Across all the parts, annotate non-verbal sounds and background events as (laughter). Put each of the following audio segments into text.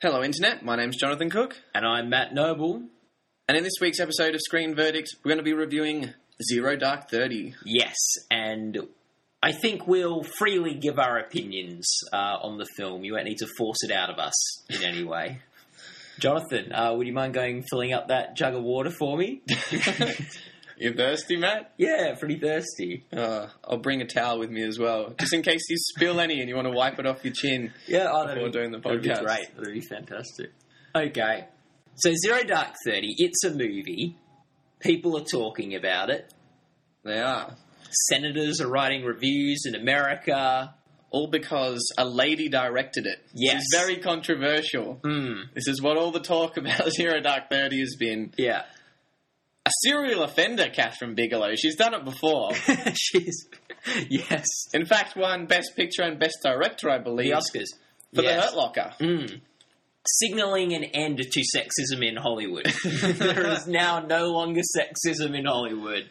Hello, Internet. My name's Jonathan Cook. And I'm Matt Noble. And in this week's episode of Screen Verdict, we're going to be reviewing Zero Dark Thirty. Yes, and I think we'll freely give our opinions uh, on the film. You won't need to force it out of us in any way. (laughs) Jonathan, uh, would you mind going filling up that jug of water for me? (laughs) You thirsty, Matt? yeah, pretty thirsty. Uh, I'll bring a towel with me as well, just in case you spill any and you want to wipe it off your chin. Yeah, oh, Before be, doing the podcast. that'd be great. That'd be fantastic. Okay, so Zero Dark Thirty. It's a movie. People are talking about it. They are. Senators are writing reviews in America. All because a lady directed it. Yes. It's very controversial. Hmm. This is what all the talk (laughs) about Zero Dark Thirty has been. Yeah. A serial offender, Kathryn Bigelow. She's done it before. (laughs) She's yes. In fact, won Best Picture and Best Director, I The believe, Oscars. for Yes. The Hurt Locker. Mm. Signaling an end to sexism in Hollywood. (laughs) there is now no longer sexism in Hollywood.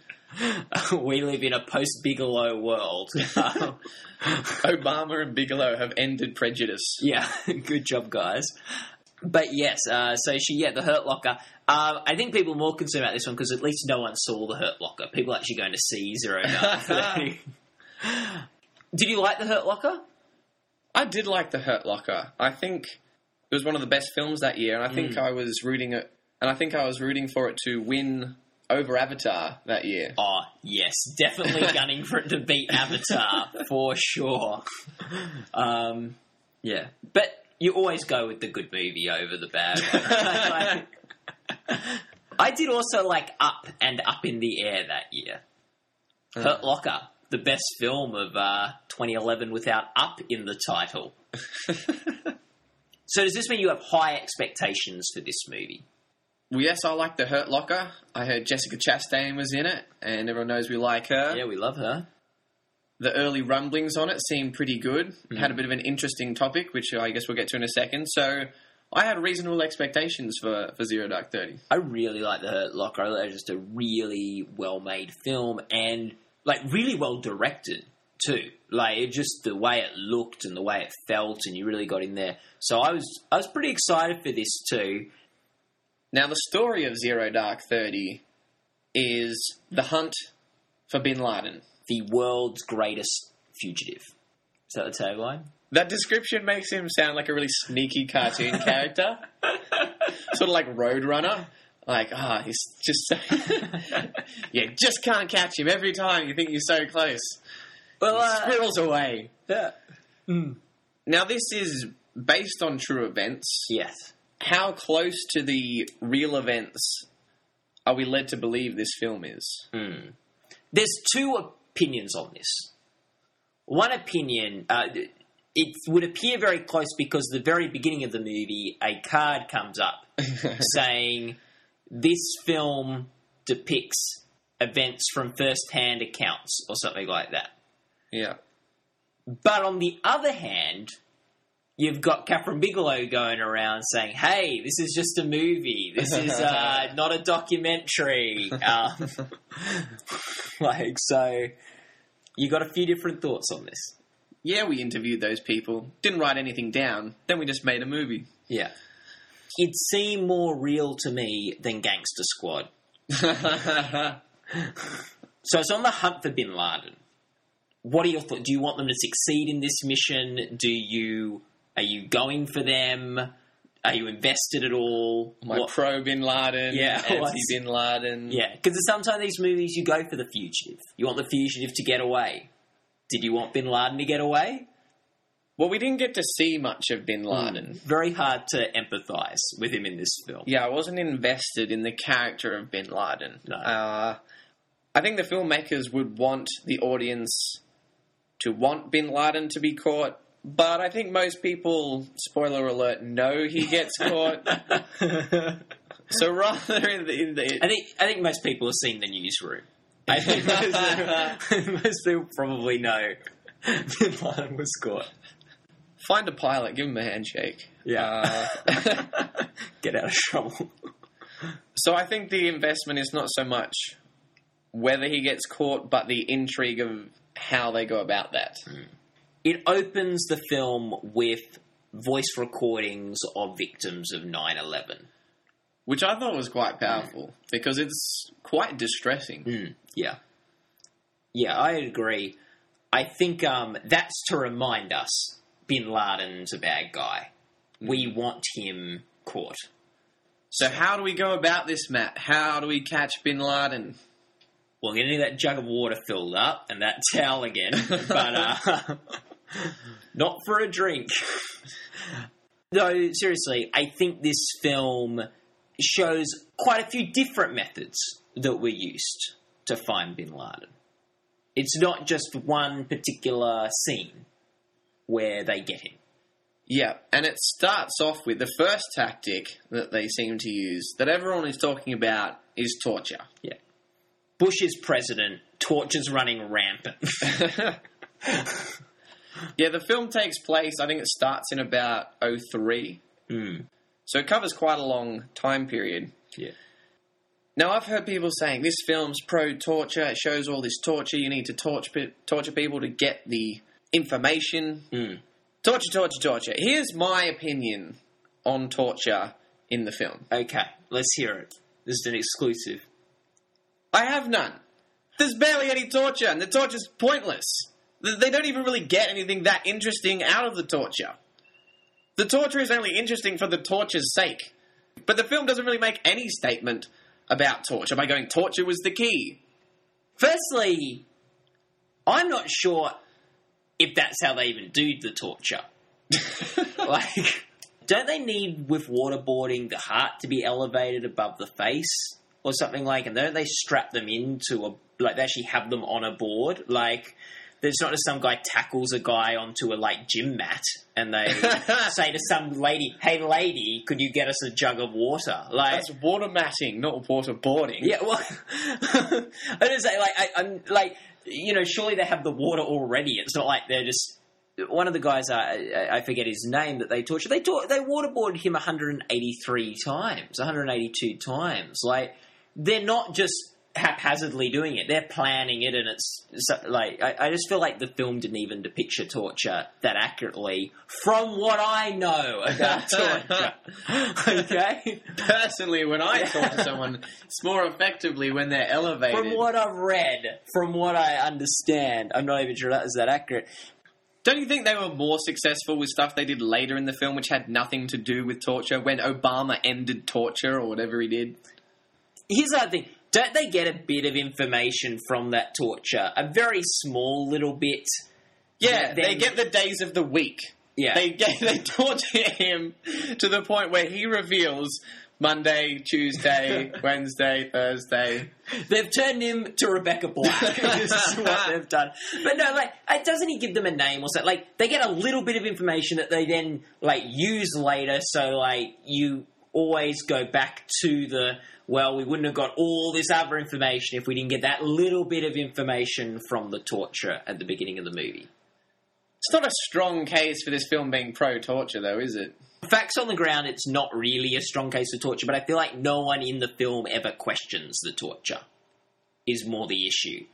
we live in a post Bigelow world. Um, (laughs) Obama and Bigelow have ended prejudice. yeah, good job, guys. But yes, uh, so she, yeah, the Hurt Locker. Um, I think people are more concerned about this one because at least no one saw the Hurt Locker. People are actually going to see Zero Dark Thirty. Did you like the Hurt Locker? I did like The Hurt Locker. I think it was one of the best films that year, and I think I was rooting it, and I think I was rooting for it to win over Avatar that year. Oh, yes, definitely (laughs) gunning for it to beat Avatar for sure. Um, yeah, but you always go with the good movie over the bad. (laughs) (laughs) I did also like Up and Up in the Air that year. Hurt Locker, the best film of uh, 2011 without Up in the title. (laughs) so does this mean you have high expectations for this movie? Well, yes, I like The Hurt Locker. I heard Jessica Chastain was in it, and everyone knows we like her. Yeah, we love her. The early rumblings on it seemed pretty good. It Had a bit of an interesting topic, which I guess we'll get to in a second. So I had reasonable expectations for, for Zero Dark Thirty. I really like the Hurt Locker. I thought it was just a really well made film and like really well directed too. Like it just the way it looked and the way it felt, and you really got in there. So I was I was pretty excited for this too. Now, the story of Zero Dark Thirty is the hunt for Bin Laden. The world's greatest fugitive. Is that the tagline? That description makes him sound like a really sneaky cartoon (laughs) character, sort of like Roadrunner. Like, ah, he's just so (laughs) you just can't catch him every time. You think you're so close. Well, uh, Squirrels away. yeah. Now, this is based on true events. Yes. How close to the real events are we led to believe this film is? There's two opinions on this. One opinion, uh, it would appear very close because the very beginning of the movie, a card comes up (laughs) saying this film depicts events from first-hand accounts or something like that. Yeah. But on the other hand, you've got Kathryn Bigelow going around saying, "Hey, this is just a movie. This is uh, (laughs) not a documentary." Um, (laughs) like so, you got a few different thoughts on this. Yeah, we interviewed those people. Didn't write anything down. Then we just made a movie. Yeah, it seemed more real to me than Gangster Squad. (laughs) So it's on the hunt for Bin Laden. What are your thoughts? Do you want them to succeed in this mission? Do you are you going for them? Are you invested at all? My What- pro Bin Laden, Yeah, (laughs) anti Bin Laden. yeah, because sometimes these movies you go for the fugitive. You want the fugitive to get away. Did you want Bin Laden to get away? Well, we didn't get to see much of Bin Laden. Very hard to empathise with him in this film. Yeah, I wasn't invested in the character of Bin Laden. No. Uh, I think the filmmakers would want the audience to want Bin Laden to be caught, but I think most people, spoiler alert, know he gets (laughs) caught. so rather in the, in the I think I think most people have seen the newsroom. I (laughs) think most, most people probably know Bin Laden (laughs) was caught. find a pilot, give him a handshake. Yeah. Uh, (laughs) Get out of trouble. so I think the investment is not so much whether he gets caught, but the intrigue of how they go about that. It opens the film with voice recordings of victims of 9 11. which I thought was quite powerful because it's quite distressing. Mm, yeah. Yeah, I agree. I think um, that's to remind us Bin Laden's a bad guy. We want him caught. So how do we go about this, Matt? How do we catch Bin Laden? Well, I'm going to need that jug of water filled up and that towel again, (laughs) but uh, not for a drink. No, seriously, I think this film shows quite a few different methods that were used to find Bin Laden. It's not just one particular scene where they get him. Yeah, and it starts off with the first tactic that they seem to use that everyone is talking about is torture. Yeah. Bush is president, torture's running rampant. (laughs) (laughs) Yeah, the film takes place, I think it starts in about 03. Mm. So it covers quite a long time period. Yeah. Now, I've heard people saying this film's pro torture, it shows all this torture, you need to torture, torture people to get the information. Mm. Torture, torture, torture. Here's my opinion on torture in the film. Okay, let's hear it. This is an exclusive. I have none. There's barely any torture, and the torture's pointless. They don't even really get anything that interesting out of the torture. The torture is only interesting for the torture's sake. But the film doesn't really make any statement about torture by going, torture was the key. Firstly, I'm not sure if that's how they even do the torture. (laughs) like, don't they need with waterboarding the heart to be elevated above the face or something like? And don't they strap them into a like they actually have them on a board? Like, there's not just some guy tackles a guy onto a like gym mat and they (laughs) say to some lady, "Hey, lady, could you get us a jug of water?" Like, That's water matting, not waterboarding. yeah, well, (laughs) I just say like I, I'm like you know surely they have the water already. It's not like they're just one of the guys I, I- I forget his name that they tortured. They tor- they waterboarded him 183 times, 182 times. Like they're not just haphazardly doing it; they're planning it, and it's so, like I, I just feel like the film didn't even depict torture that accurately. From what I know about (laughs) torture, okay. Personally, when I talk to someone, it's more effectively when they're elevated. From what I've read, from what I understand, I'm not even sure that is that accurate. Don't you think they were more successful with stuff they did later in the film, which had nothing to do with torture? When Obama ended torture or whatever he did. Here's the other thing: don't they get a bit of information from that torture? A very small little bit. Yeah, they get the days of the week. Yeah, They get (laughs) they torture him to the point where he reveals Monday, Tuesday, (laughs) Wednesday, Thursday. they've turned him to Rebecca Black. (laughs) this is what they've done. But no, like, it doesn't he give them a name or something? Like, they get a little bit of information that they then like use later. So like, you always go back to the well, we wouldn't have got all this other information if we didn't get that little bit of information from the torture at the beginning of the movie. It's not a strong case for this film being pro torture, though, is it? Facts on the ground, it's not really a strong case of torture, but I feel like no one in the film ever questions the torture, is more the issue.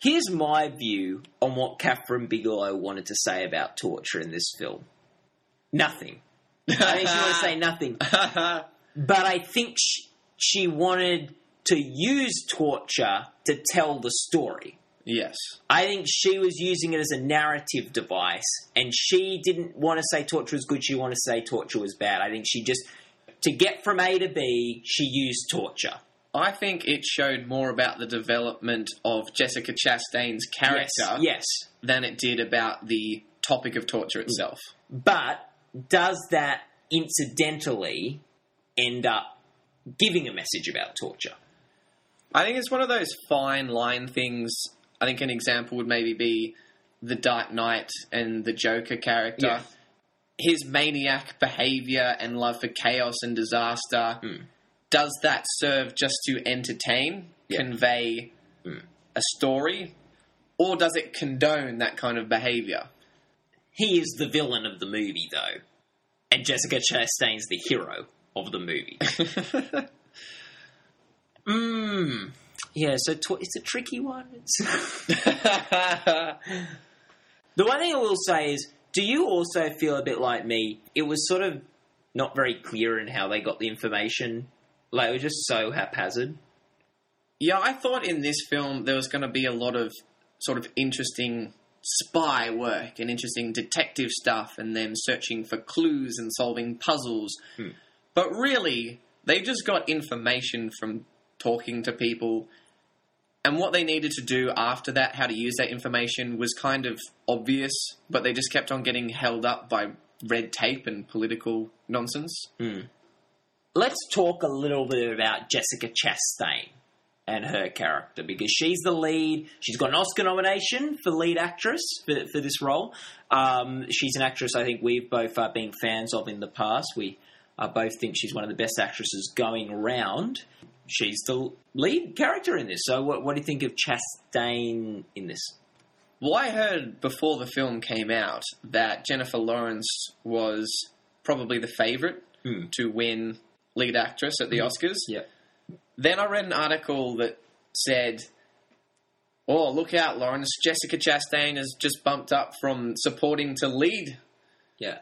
Here's my view on what Kathryn Bigelow wanted to say about torture in this film nothing. I think she wanted to say (laughs) nothing. But I think she, she wanted to use torture to tell the story. yes. I think she was using it as a narrative device, and she didn't want to say torture was good. She wanted to say torture was bad. I think she just to get from A to B, she used torture. I think it showed more about the development of Jessica Chastain's character Yes, yes. than it did about the topic of torture itself. But does that incidentally end up giving a message about torture? I think it's one of those fine line things. I think an example would maybe be the Dark Knight and the Joker character. Yeah. His maniac behavior and love for chaos and disaster. Mm. Does that serve just to entertain, Yeah. convey Mm. a story, or does it condone that kind of behavior? He is the villain of the movie, though, and Jessica Chastain's the hero of the movie. Mmm. (laughs) Yeah, so tw- it's a tricky one. It's (laughs) the one thing I will say is Do you also feel a bit like me? It was sort of not very clear in how they got the information. Like it was just so haphazard. Yeah, I thought in this film there was going to be a lot of sort of interesting spy work and interesting detective stuff and them searching for clues and solving puzzles. Hmm. But really, they just got information from talking to people. And what they needed to do after that, how to use that information, was kind of obvious, but they just kept on getting held up by red tape and political nonsense. Let's talk a little bit about Jessica Chastain and her character because she's the lead. She's got an Oscar nomination for lead actress for, for this role. Um, she's an actress I think we've both uh, been fans of in the past. We uh, both think she's one of the best actresses going around. She's the lead character in this. So, what, what do you think of Chastain in this? Well, I heard before the film came out that Jennifer Lawrence was probably the favourite Hmm. to win lead actress at the Oscars. Yeah. Then I read an article that said, "Oh, look out, Lawrence! Jessica Chastain has just bumped up from supporting to lead. Yeah.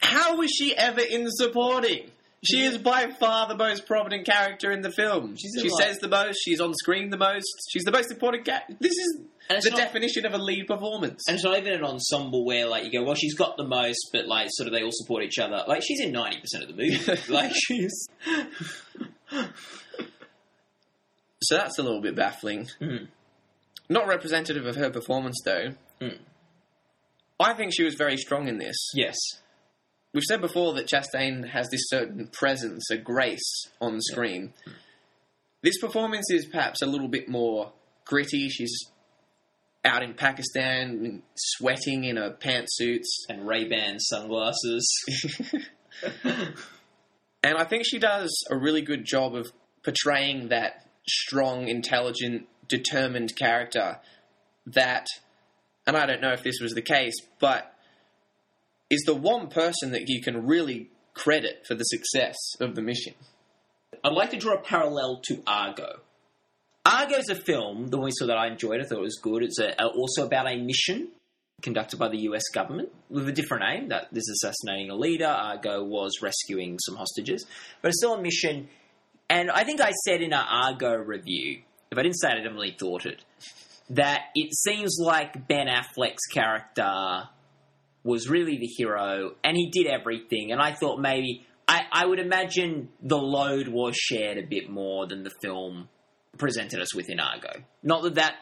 How was she ever in supporting?" She is by far the most prominent character in the film. She's she says the most. She's on screen the most. She's the most important character. This is the not- definition of a lead performance. And it's not even an ensemble where like you go, well, she's got the most, but like sort of they all support each other. Like she's in ninety percent of the movie. (laughs) like she's So that's a little bit baffling. Mhm. Not representative of her performance, though. Mm. I think she was very strong in this. yes, We've said before that Chastain has this certain presence, a grace on screen. This performance is perhaps a little bit more gritty. She's out in Pakistan, sweating in her pantsuits. and Ray Ban sunglasses. (laughs) (laughs) And I think she does a really good job of portraying that strong, intelligent, determined character that, and I don't know if this was the case, but is the one person that you can really credit for the success of the mission. I'd like to draw a parallel to Argo. Argo's a film, the one we saw that I enjoyed. I thought it was good. It's a, also about a mission conducted by the US government with a different aim. That this is assassinating a leader. Argo was rescuing some hostages, but it's still a mission. And I think I said in our Argo review, if I didn't say it, I definitely thought it, that it seems like Ben Affleck's character was really the hero and he did everything. And I thought maybe, I, I would imagine the load was shared a bit more than the film presented us with in Argo. Not that that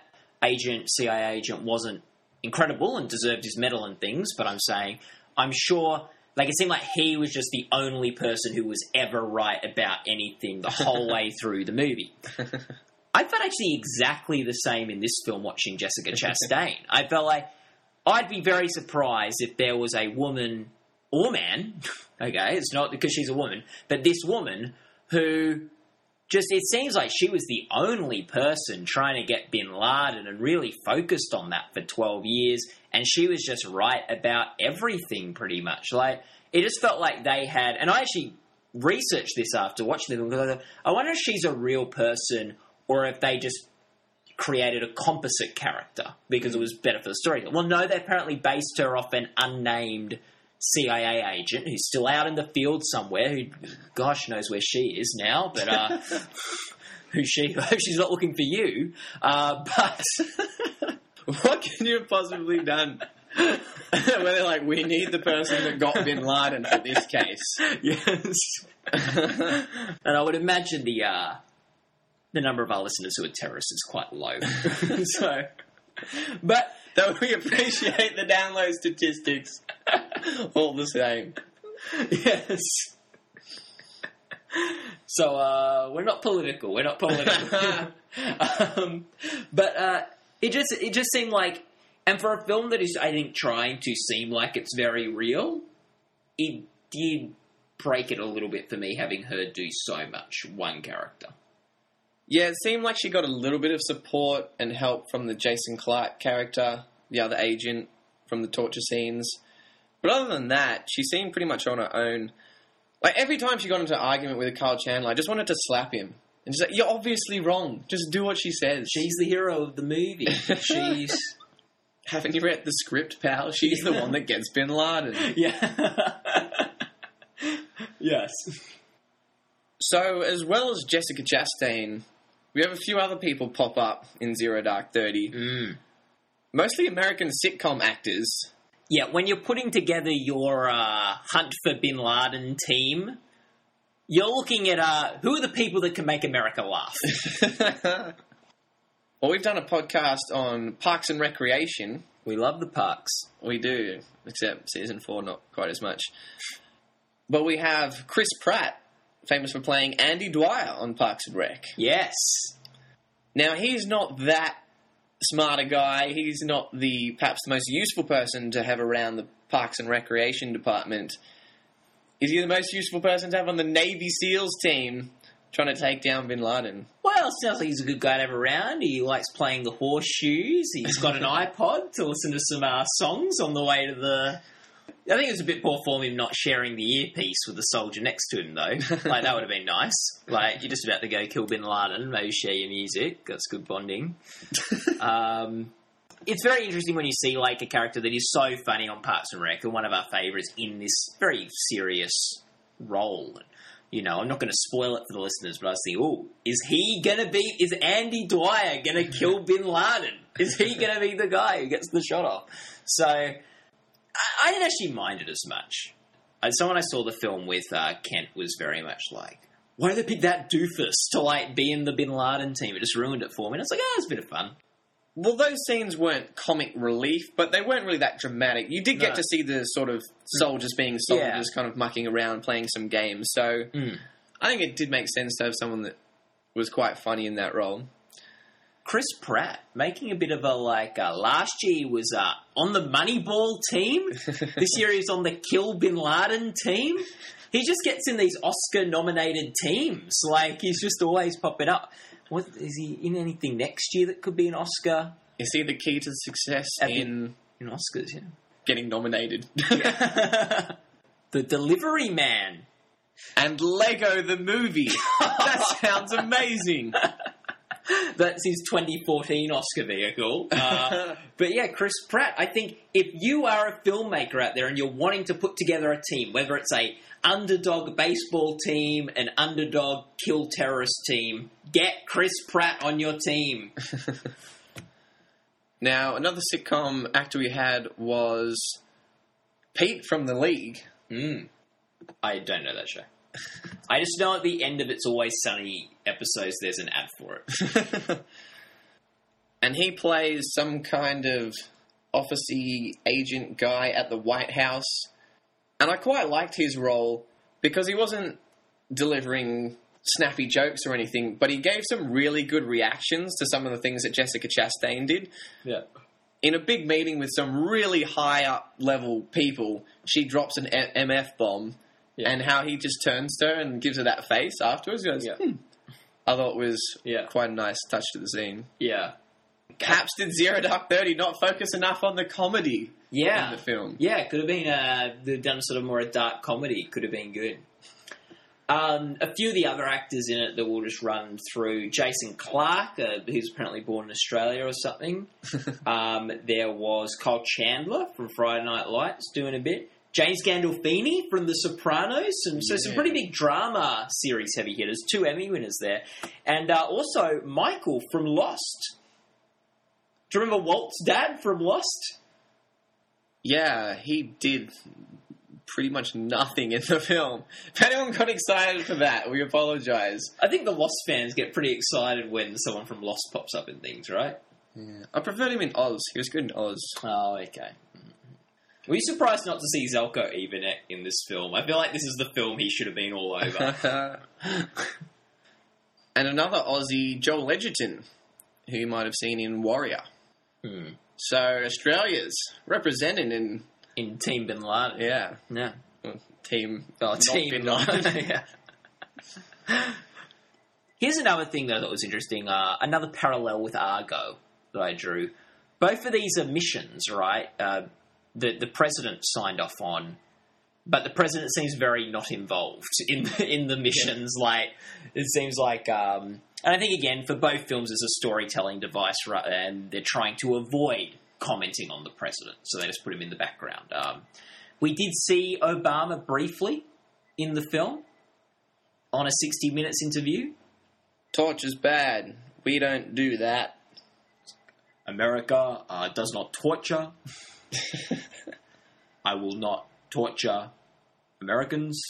agent, CIA agent, wasn't incredible and deserved his medal and things, but I'm saying, I'm sure, like, it seemed like he was just the only person who was ever right about anything the whole way (laughs) through the movie. (laughs) I felt actually exactly the same in this film watching Jessica (laughs) Chastain. I felt like I'd be very surprised if there was a woman or man, okay, it's not because she's a woman, but this woman who just, it seems like she was the only person trying to get bin Laden and really focused on that for 12 years, and she was just right about everything pretty much. Like, it just felt like they had, and I actually researched this after watching the because I I wonder if she's a real person or if they just created a composite character because it was better for the story. Well, no, they apparently based her off an unnamed CIA agent who's still out in the field somewhere. Who, gosh, knows where she is now, but uh, (laughs) who she? (laughs) Hope she's not looking for you. Uh, but (laughs) what can you have possibly done? Where they're like, we need the person that got Bin Laden for this case. yes, and I would imagine the uh, the number of our listeners who are terrorists is quite low. so, but (laughs) Though we appreciate the download statistics, (laughs) all the same. yes. So uh, we're not political. We're not political. (laughs) um, but uh, it just it just seemed like, and for a film that is, I think, trying to seem like it's very real, it did break it a little bit for me having her do so much one character. Yeah, it seemed like she got a little bit of support and help from the Jason Clarke character, the other agent from the torture scenes. But other than that, she seemed pretty much on her own. Like every time she got into an argument with Kyle Chandler, I just wanted to slap him and she's like, "You're obviously wrong. Just do what she says." She's the hero of the movie. (laughs) She's Haven't you read the script, pal? She's the one that gets Bin Laden. (laughs) Yeah. (laughs) yes. So, as well as Jessica Chastain, we have a few other people pop up in Zero Dark Thirty. Mm. Mostly American sitcom actors. Yeah, when you're putting together your uh, Hunt for Bin Laden team, you're looking at uh, who are the people that can make America laugh. (laughs) well, we've done a podcast on Parks and Recreation. we love the parks. We do, except season four, not quite as much. But we have Chris Pratt, famous for playing Andy Dwyer on Parks and Rec. Yes. Now, he's not that smart a guy. He's not the perhaps the most useful person to have around the Parks and Recreation department. Is he the most useful person to have on the Navy SEALs team trying to take down Bin Laden? Well, sounds like he's a good guy to have around. He likes playing the horseshoes. He's got an (laughs) iPod to listen to some uh, songs on the way to the. I think it was a bit poor form him not sharing the earpiece with the soldier next to him, though. (laughs) Like that would have been nice. Like you're just about to go kill Bin Laden, maybe share your music. That's good bonding. (laughs) um, it's very interesting when you see like a character that is so funny on Parks and Rec and one of our favourites in this very serious role. You know, I'm not going to spoil it for the listeners, but I was thinking, oh, is he going to be? Is Andy Dwyer going to kill (laughs) Bin Laden? Is he going to be the guy who gets the shot off? So, I, didn't actually mind it as much. And someone I saw the film with, uh, Kent, was very much like, why did they pick that doofus to like be in the Bin Laden team? It just ruined it for me. And it's like, oh, it's a bit of fun. Well, those scenes weren't comic relief, but they weren't really that dramatic. You did get No. to see the sort of soldiers being soldiers, Yeah. kind of mucking around, playing some games. So Mm. I think it did make sense to have someone that was quite funny in that role. Chris Pratt making a bit of a like. Uh, last year he was uh, on the Moneyball team. (laughs) this year he's on the Kill Bin Laden team. He just gets in these Oscar-nominated teams. Like he's just always popping up. What is he in anything next year that could be an Oscar? Is he the key to success you- in In Oscars, Yeah, getting nominated? (laughs) the Delivery Man. and Lego the movie. that sounds amazing. (laughs) (laughs) That's his 2014 Oscar vehicle. Uh, (laughs) but yeah, Chris Pratt. I think if you are a filmmaker out there and you're wanting to put together a team, whether it's a underdog baseball team, an underdog kill terrorist team, get Chris Pratt on your team. (laughs) now, another sitcom actor we had was Pete from The League. Mm. I don't know that show. I just know at the end of It's Always Sunny episodes, there's an ad for it. (laughs) and he plays some kind of officey agent guy at the White House. And I quite liked his role because he wasn't delivering snappy jokes or anything, but he gave some really good reactions to some of the things that Jessica Chastain did. Yeah. In a big meeting with some really high up level people, she drops an MF bomb, Yeah. and how he just turns to her and gives her that face afterwards. Goes, Yeah. "Hmm." I thought it was Yeah. quite a nice touch to the scene. Yeah. Perhaps did Zero Dark Thirty not focus enough on the comedy Yeah. in the film? Yeah, it could have been uh, done sort of more a dark comedy. Could have been good. Um, a few of the other actors in it that we'll just run through: Jason Clarke, uh, who's apparently born in Australia or something. (laughs) um, there was Kyle Chandler from Friday Night Lights doing a bit. James Gandolfini from The Sopranos, and so some pretty big drama series heavy hitters. Two Emmy winners there, and uh, also Michael from Lost. Do you remember Walt's dad from Lost? Yeah, he did pretty much nothing in the film. If anyone got excited for that, we apologize. I think the Lost fans get pretty excited when someone from Lost pops up in things, right? Yeah. I preferred him in Oz. He was good in Oz. Oh, okay. Were you surprised not to see Zeljko Ivanek in this film? I feel like this is the film he should have been all over. (laughs) and another Aussie, Joel Edgerton, who you might have seen in Warrior. Hmm. So Australia's represented in In Team Bin Laden. yeah Yeah. team. Oh, Team Bin Bin Laden. Laden. (laughs) yeah. Here's another thing though that was interesting. Uh, another parallel with Argo that I drew. Both of these are missions, right? Uh, that the president signed off on, but the president seems very not involved in in the missions. Like it seems like, um, and I think again for both films, it's a storytelling device, right? And they're trying to avoid commenting on the president, so they just put him in the background. Um, we did see Obama briefly in the film on a 60 Minutes interview. Torture's bad. We don't do that. America uh, does not torture. (laughs) (laughs) I will not torture Americans.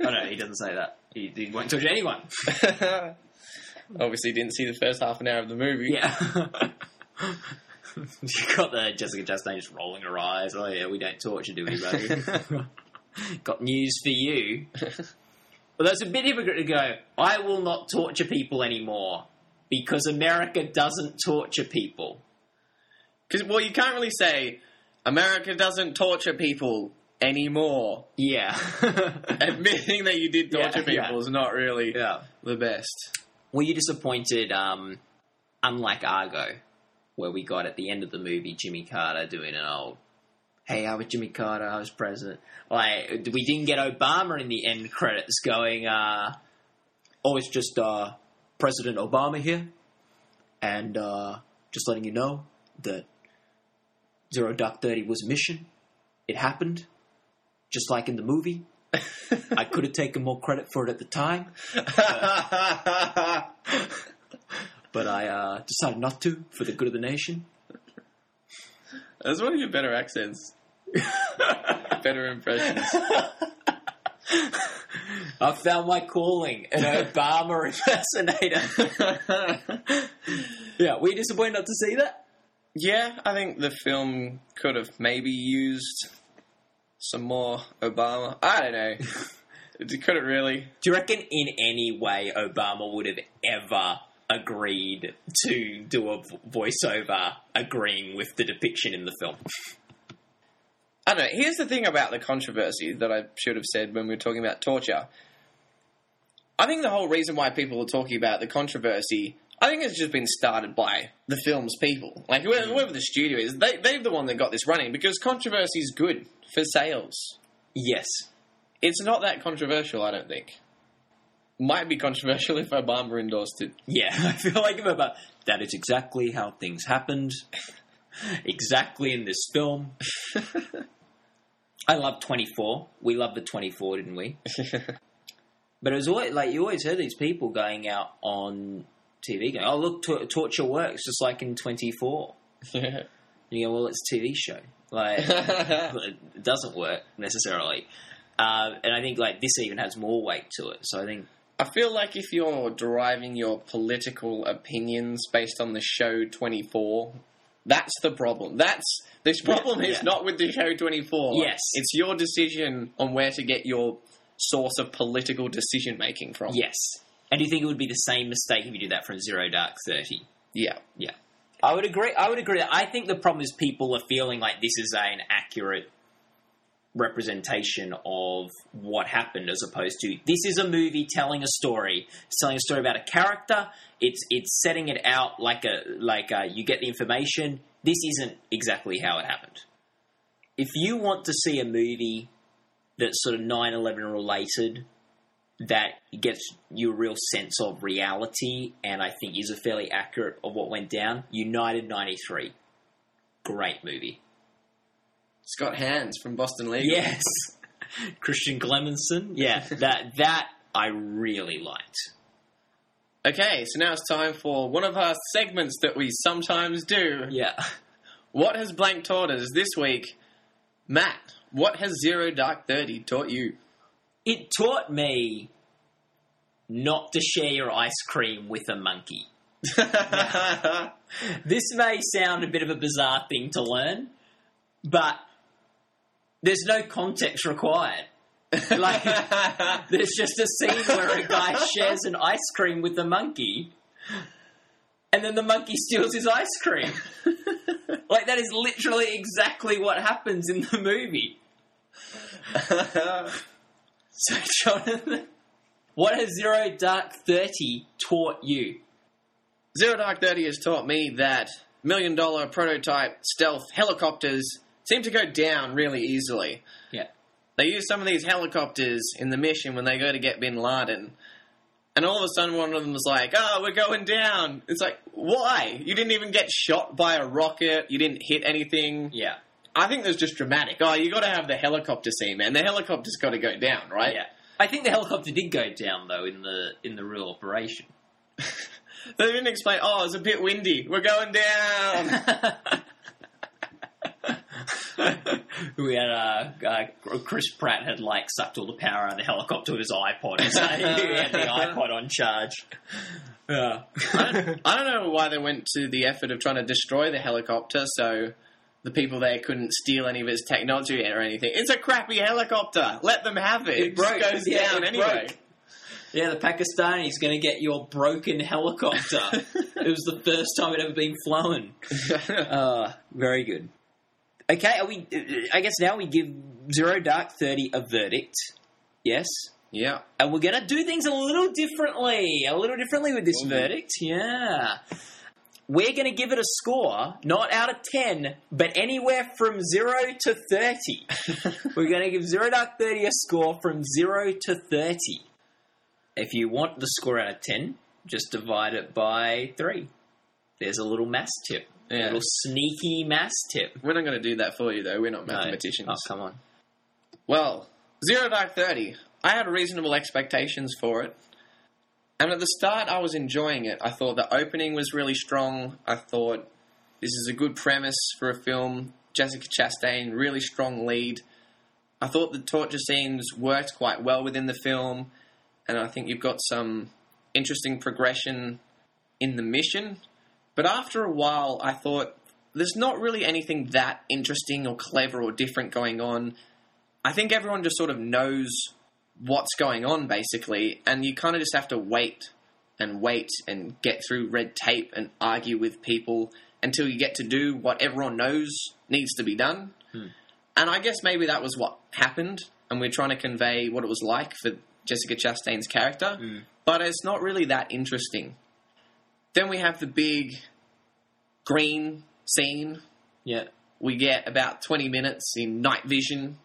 Oh no, he doesn't say that. He, he won't torture anyone. (laughs) Obviously, didn't see the first half an hour of the movie. Yeah. (laughs) you got the Jessica Chastain just rolling her eyes. Oh yeah, we don't torture, do we, buddy? got news for you. Well, that's a bit hypocrite to go. I will not torture people anymore because America doesn't torture people. Because well, you can't really say America doesn't torture people anymore. Yeah. (laughs) Admitting that you did torture Yeah, yeah. people is not really yeah. the best. Were you disappointed, um, unlike Argo, where we got at the end of the movie Jimmy Carter doing an old, hey, I was Jimmy Carter, I was president. Like, we didn't get Obama in the end credits going, uh, oh, it's just uh, President Obama here, and uh, just letting you know that Zero Dark Thirty was a mission. It happened, just like in the movie. I (laughs) could have taken more credit for it at the time. (laughs) but I uh, decided not to for the good of the nation. That's one of your better accents. (laughs) better impressions. I found my calling, an Obama impersonator. yeah, were you disappointed not to see that? Yeah, I think the film could have maybe used some more Obama. I don't know. (laughs) Couldn't really. Do you reckon in any way Obama would have ever agreed to do a voiceover agreeing with the depiction in the film? I don't know. Here's the thing about the controversy that I should have said when we were talking about torture. I think the whole reason why people are talking about the controversy, I think it's just been started by the film's people. Like whoever, hmm. whoever the studio is, they, they're the one that got this running because controversy is good for sales. Yes. It's not that controversial, I don't think. Might be controversial (laughs) if Obama endorsed it. Yeah, (laughs) I feel like I'm about that is exactly how things happened. (laughs) exactly in this film. I love 24. We loved the 24, didn't we? But it was always, like you always heard these people going out on TV going, "Oh, look, tor- torture works just like in 24." yeah. (laughs) You go, "Well, it's a TV show. Like (laughs) it doesn't work necessarily." Uh, and I think like this even has more weight to it. So I think I feel like if you're deriving your political opinions based on the show 24, that's the problem. That's this problem is yeah. not with the show 24. Yes. It's your decision on where to get your source of political decision making from. yes. And do you think it would be the same mistake if you did that from Zero Dark Thirty? Yeah. Yeah. I would agree. I would agree. I think the problem is people are feeling like this is an accurate representation of what happened as opposed to this is a movie telling a story it's telling a story about a character it's it's setting it out like a like a, you get the information this isn't exactly how it happened if you want to see a movie that's sort of 9-11 related that gets you a real sense of reality and I think is a fairly accurate of what went down. United 93. Great movie. Scott Hands from Boston Legal. Yes. (laughs) Christian Clemenson. Yeah, (laughs) that that I really liked. Okay, so now it's time for one of our segments that we sometimes do. Yeah. (laughs) What has blank taught us this week? Matt, what has Zero Dark 30 taught you? It taught me not to share your ice cream with a monkey. (laughs) This may sound a bit of a bizarre thing to learn, but there's no context required. Like, (laughs) there's just a scene where a guy shares an ice cream with a monkey, and then the monkey steals his ice cream. (laughs) like, that is literally exactly what happens in the movie. So, (laughs) Jonathan, what has Zero Dark 30 taught you? Zero Dark Thirty has taught me that million dollar prototype stealth helicopters seem to go down really easily. Yeah. They use some of these helicopters in the mission when they go to get Bin Laden. And all of a sudden, one of them was like, "Oh, we're going down." It's like, why? You didn't even get shot by a rocket. You didn't hit anything. Yeah. I think there's just dramatic. Oh, you got to have the helicopter scene, man. The helicopter's got to go down, right? Yeah. I think the helicopter did go down though in the in the real operation. (laughs) They didn't explain. Oh, it's a bit windy. We're going down. (laughs) (laughs) we had uh, uh, Chris Pratt had like sucked all the power out of the helicopter with his iPod. He had the iPod on charge. Yeah. I don't, I don't know why they went to the effort of trying to destroy the helicopter so the people there couldn't steal any of its technology or anything. It's a crappy helicopter. Let them have it. It It, just broke. goes Yeah, down anyway. broke. Yeah, the Pakistani's going to get your broken helicopter. (laughs) it was the first time it ever been flown. Uh, (laughs) very good. Okay, are we? I guess now we give Zero Dark Thirty a verdict. Yes, yeah. and we're going to do things a little differently. A little differently with this verdict. Yeah. We're going to give it a score, not out of 10, but anywhere from 0 to 30. (laughs) We're going to give Zero Dark Thirty a score from zero to thirty. If you want the score out of ten, just divide it by three. There's a little maths tip, a little sneaky maths tip. We're not going to do that for you, though. We're not No. mathematicians. Oh, come on. Well, Zero Dark Thirty. I had reasonable expectations for it. And at the start, I was enjoying it. I thought the opening was really strong. I thought this is a good premise for a film. Jessica Chastain, really strong lead. I thought the torture scenes worked quite well within the film. And I think you've got some interesting progression in the mission. But after a while, I thought there's not really anything that interesting or clever or different going on. I think everyone just sort of knows what's going on, basically, and you kind of just have to wait and wait and get through red tape and argue with people until you get to do what everyone knows needs to be done. Hmm. And I guess maybe that was what happened, and we're trying to convey what it was like for Jessica Chastain's character, hmm. but it's not really that interesting. Then we have the big green scene Yeah. we get about 20 minutes in night vision.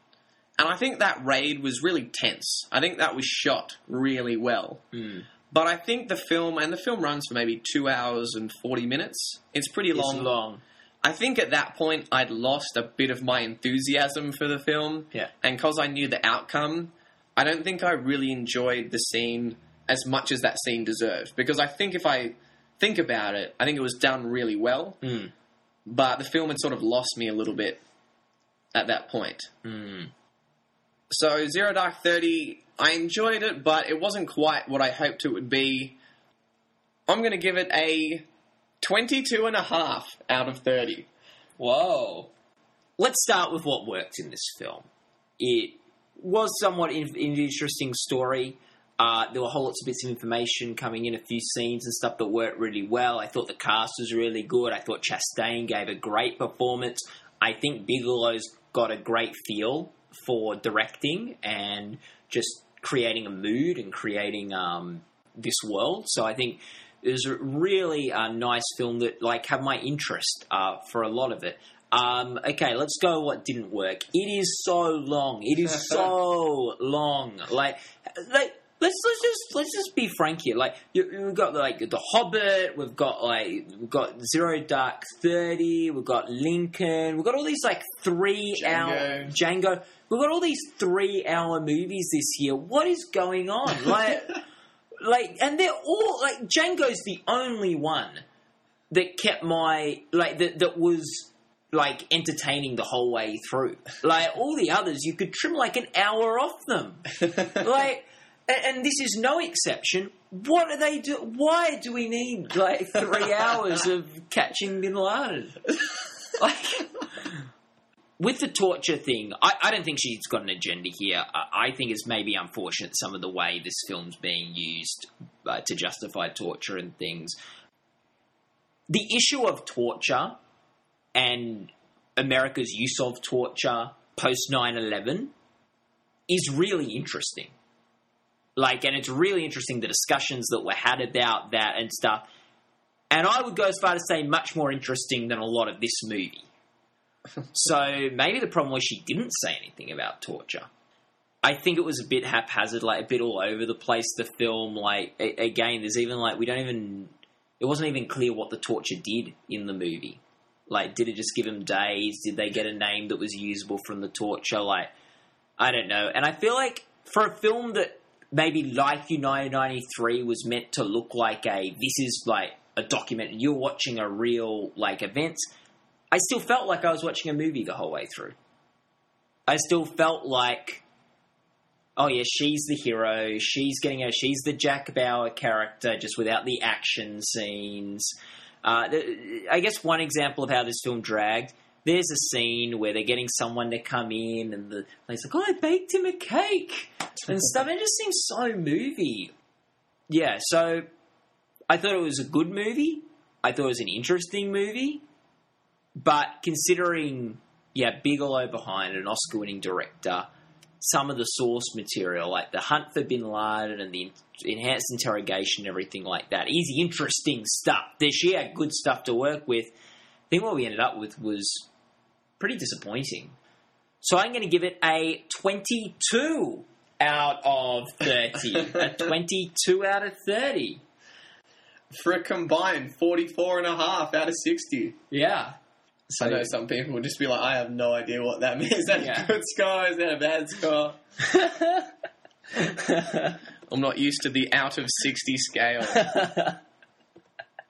And I think that raid was really tense. I think that was shot really well. Mm. But I think the film, and the film runs for maybe two hours and 40 minutes. It's pretty It's long. long. I think at that point I'd lost a bit of my enthusiasm for the film. Yeah. And because I knew the outcome, I don't think I really enjoyed the scene as much as that scene deserved. Because I think if I think about it, I think it was done really well Mm. but the film had sort of lost me a little bit at that point. Mm. So Zero Dark Thirty, I enjoyed it, but it wasn't quite what I hoped it would be. I'm going to give it a 22 and a half out of 30. Whoa. Let's start with what worked in this film. It was somewhat in, an interesting story. Uh, there were whole lots of bits of information coming in, a few scenes and stuff that worked really well. I thought the cast was really good. I thought Chastain gave a great performance. I think Bigelow's got a great feel for directing and just creating a mood and creating um, this world. So I think it was a really a nice film that like had my interest uh, for a lot of it. Um, okay, let's go. What didn't work? It is so long. It is (laughs) so long. Like, like let's let's just let's just be frank here. Like, you, we've got like the Hobbit. We've got like we've got Zero Dark Thirty. We've got Lincoln. We've got all these like three hour Django. We've got all these three hour movies this year. What is going on? (laughs) Like like and they're all like Django's the only one that kept my like that that was like entertaining the whole way through. Like all the others you could trim like an hour off them. (laughs) like and, and this is no exception. What are they do? Why do we need like three hours of (laughs) catching Bin Laden? Like, with the torture thing, I, I don't think she's got an agenda here. I, I think it's maybe unfortunate some of the way this film's being used uh, to justify torture and things. The issue of torture and America's use of torture post 9 11 is really interesting. Like, and it's really interesting the discussions that were had about that and stuff. And I would go as far to say much more interesting than a lot of this movie. So maybe the problem was she didn't say anything about torture. I think it was a bit haphazard, like a bit all over the place. The film, like a- again, there's even like we don't even. It wasn't even clear what the torture did in the movie. Like, did it just give them days? Did they get a name that was usable from the torture? Like, I don't know. And I feel like for a film that maybe like United 93 was meant to look like a this is like a document you're watching a real like events I still felt like I was watching a movie the whole way through I still felt like oh yeah she's the hero she's getting her she's the Jack Bauer character just without the action scenes uh, I guess one example of how this film dragged there's a scene where they're getting someone to come in and the lady's like, oh, I baked him a cake and stuff. And it just seems so movie. Yeah, so I thought it was a good movie. I thought it was an interesting movie. But considering, yeah, Bigelow behind an Oscar winning director, some of the source material, like the hunt for bin Laden and the enhanced interrogation everything like that, is interesting stuff. There, she had good stuff to work with. I think what we ended up with was pretty disappointing. So I'm going to give it a 22 out of 30. a (laughs) 22 out of 30. For a combined 44 and a half out of 60. Yeah. So I know some people will just be like, I have no idea what that (laughs) means. Is that Yeah. a good score? Is that a bad score? (laughs) I'm not used to the out of 60 scale.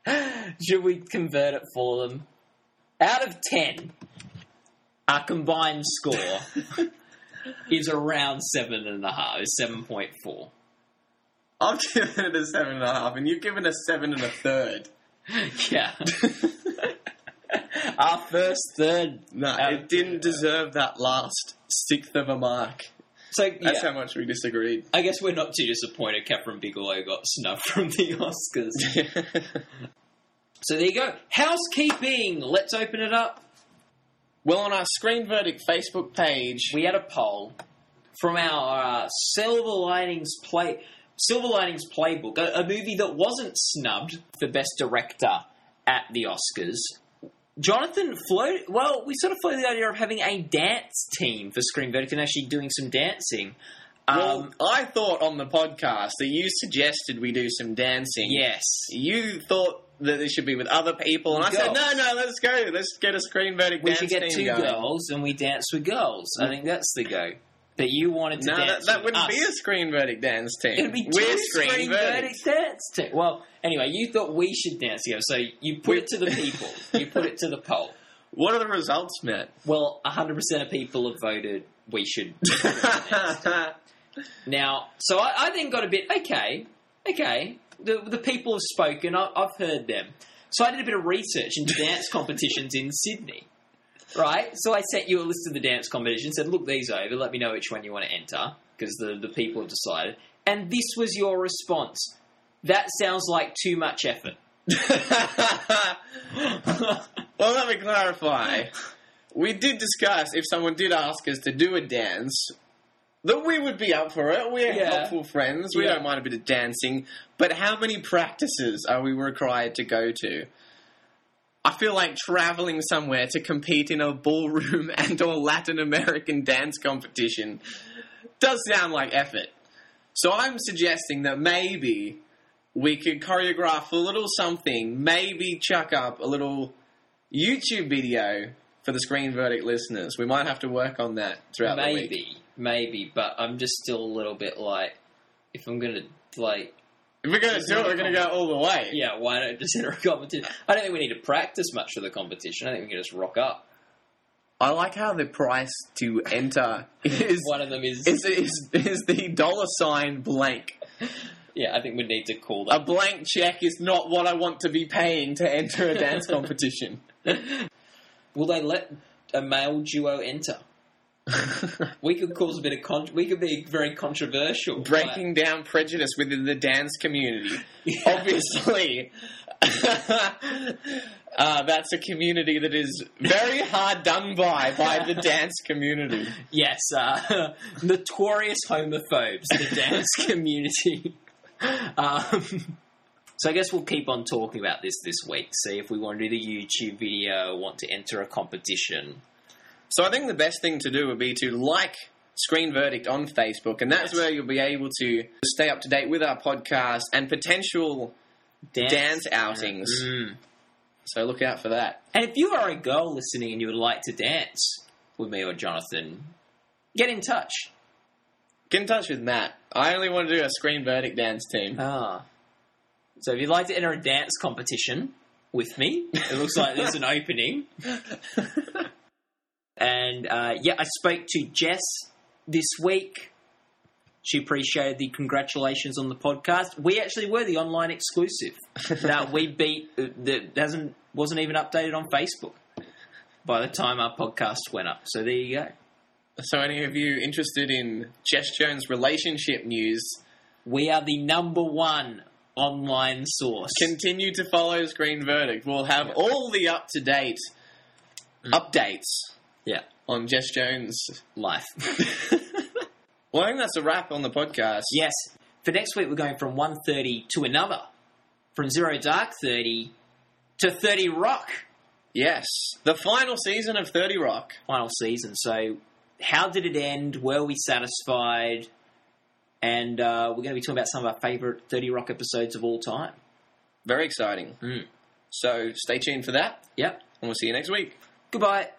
(laughs) Should we convert it for them? Out of 10, our combined score is around 7.5, is 7.4. I've given it a seven and a half, and you've given a seven and a third. Yeah. Our first third. No, out it didn't deserve that last sixth of a mark. So, That's how much we disagreed. I guess we're not too disappointed Kathryn Bigelow got snubbed from the (laughs) Oscars. (laughs) So there you go. Housekeeping. Let's open it up. well, on our Screen Verdict Facebook page, We had a poll from our uh, Silver Linings play Silver Linings Playbook, a, a movie that wasn't snubbed for Best Director at the Oscars. Jonathan floated. Well, we sort of floated the idea of having a dance team for Screen Verdict and actually doing some dancing. well, Um, I thought on the podcast that you suggested we do some dancing. yes, You thought that this should be with other people, and I said, no, no, let's go. Let's get a Screen Verdict we dance should get two going. girls and we dance with girls. I think that's the go. But you wanted to No, that, dance. that with wouldn't us. be a Screen Verdict dance team. It'd be two We're screen, verdict dance team. Well, anyway, you thought we should dance together, so you put it to the people. you put it to the poll. (laughs) What are the results, Matt? Well, 100% of people have voted we should. (laughs) now, so I, I then got a bit, okay, okay, the, the people have spoken, I, I've heard them. So I did a bit of research into dance (laughs) competitions in Sydney. Right? So I sent you a list of the dance competitions, said, look these over, let me know which one you want to enter, because the, the people have decided. And this was your response. That sounds like too much effort. (laughs) well, let me clarify. We did discuss if someone did ask us to do a dance, that we would be up for it. We're Yeah. helpful friends. We Yeah. don't mind a bit of dancing. But how many practices are we required to go to? I feel like traveling somewhere to compete in a ballroom (laughs) and or Latin American dance competition does sound like effort. So I'm suggesting that maybe we could choreograph a little something, maybe chuck up a little YouTube video for the Screen Verdict listeners. We might have to work on that throughout the week. maybe, maybe, but I'm just still a little bit like, if I'm gonna like, If we're going to do it, we're going to go all the way. yeah, why don't just enter a competition? I don't think we need to practice much for the competition. I think we can just rock up. I like how the price to enter (laughs) is One of them is, is, is, is the dollar sign blank. (laughs) yeah. I think we need to call that. A blank check is not what I want to be paying to enter a dance (laughs) competition. Will they let a male duo enter? (laughs) We could cause a bit of con- we could be very controversial. Breaking down prejudice within the dance community. (laughs) Yeah. Obviously, uh, that's a community that is very hard done by by the dance community. Yes, uh, notorious homophobes, the dance community. (laughs) Um, so I guess we'll keep on talking about this this week. See if we want to do the YouTube video, want to enter a competition. So I think the best thing to do would be to like Screen Verdict on Facebook, and that's Yes. where you'll be able to stay up to date with our podcast and potential Dance, dance outings. Mm. So look out for that. And if you are a girl listening and you would like to dance with me or Jonathan, get in touch. Get in touch with Matt. I only want to do a Screen Verdict dance team. Ah. So if you'd like to enter a dance competition with me, it looks like there's an opening. (laughs) And uh, yeah, I spoke to Jess this week. She appreciated the congratulations on the podcast. We actually were the online exclusive (laughs) that we beat. uh, That hasn't wasn't even updated on Facebook by the time our podcast went up. So there you go. So, any of you interested in Jess Jones' relationship news, We are the number one online source. continue to follow Screen Verdict. We'll have all the up to date hmm. updates yeah, on Jess Jones. life. (laughs) (laughs) Well, I think that's a wrap on the podcast. yes. For next week, we're going from 130 to another. From Zero Dark 30 to 30 Rock. Yes. The final season of 30 Rock. final season. So, how did it end? Were we satisfied? And uh, we're going to be talking about some of our favorite 30 Rock episodes of all time. Very exciting. Mm. So, stay tuned for that, Yep. and we'll see you next week. Goodbye.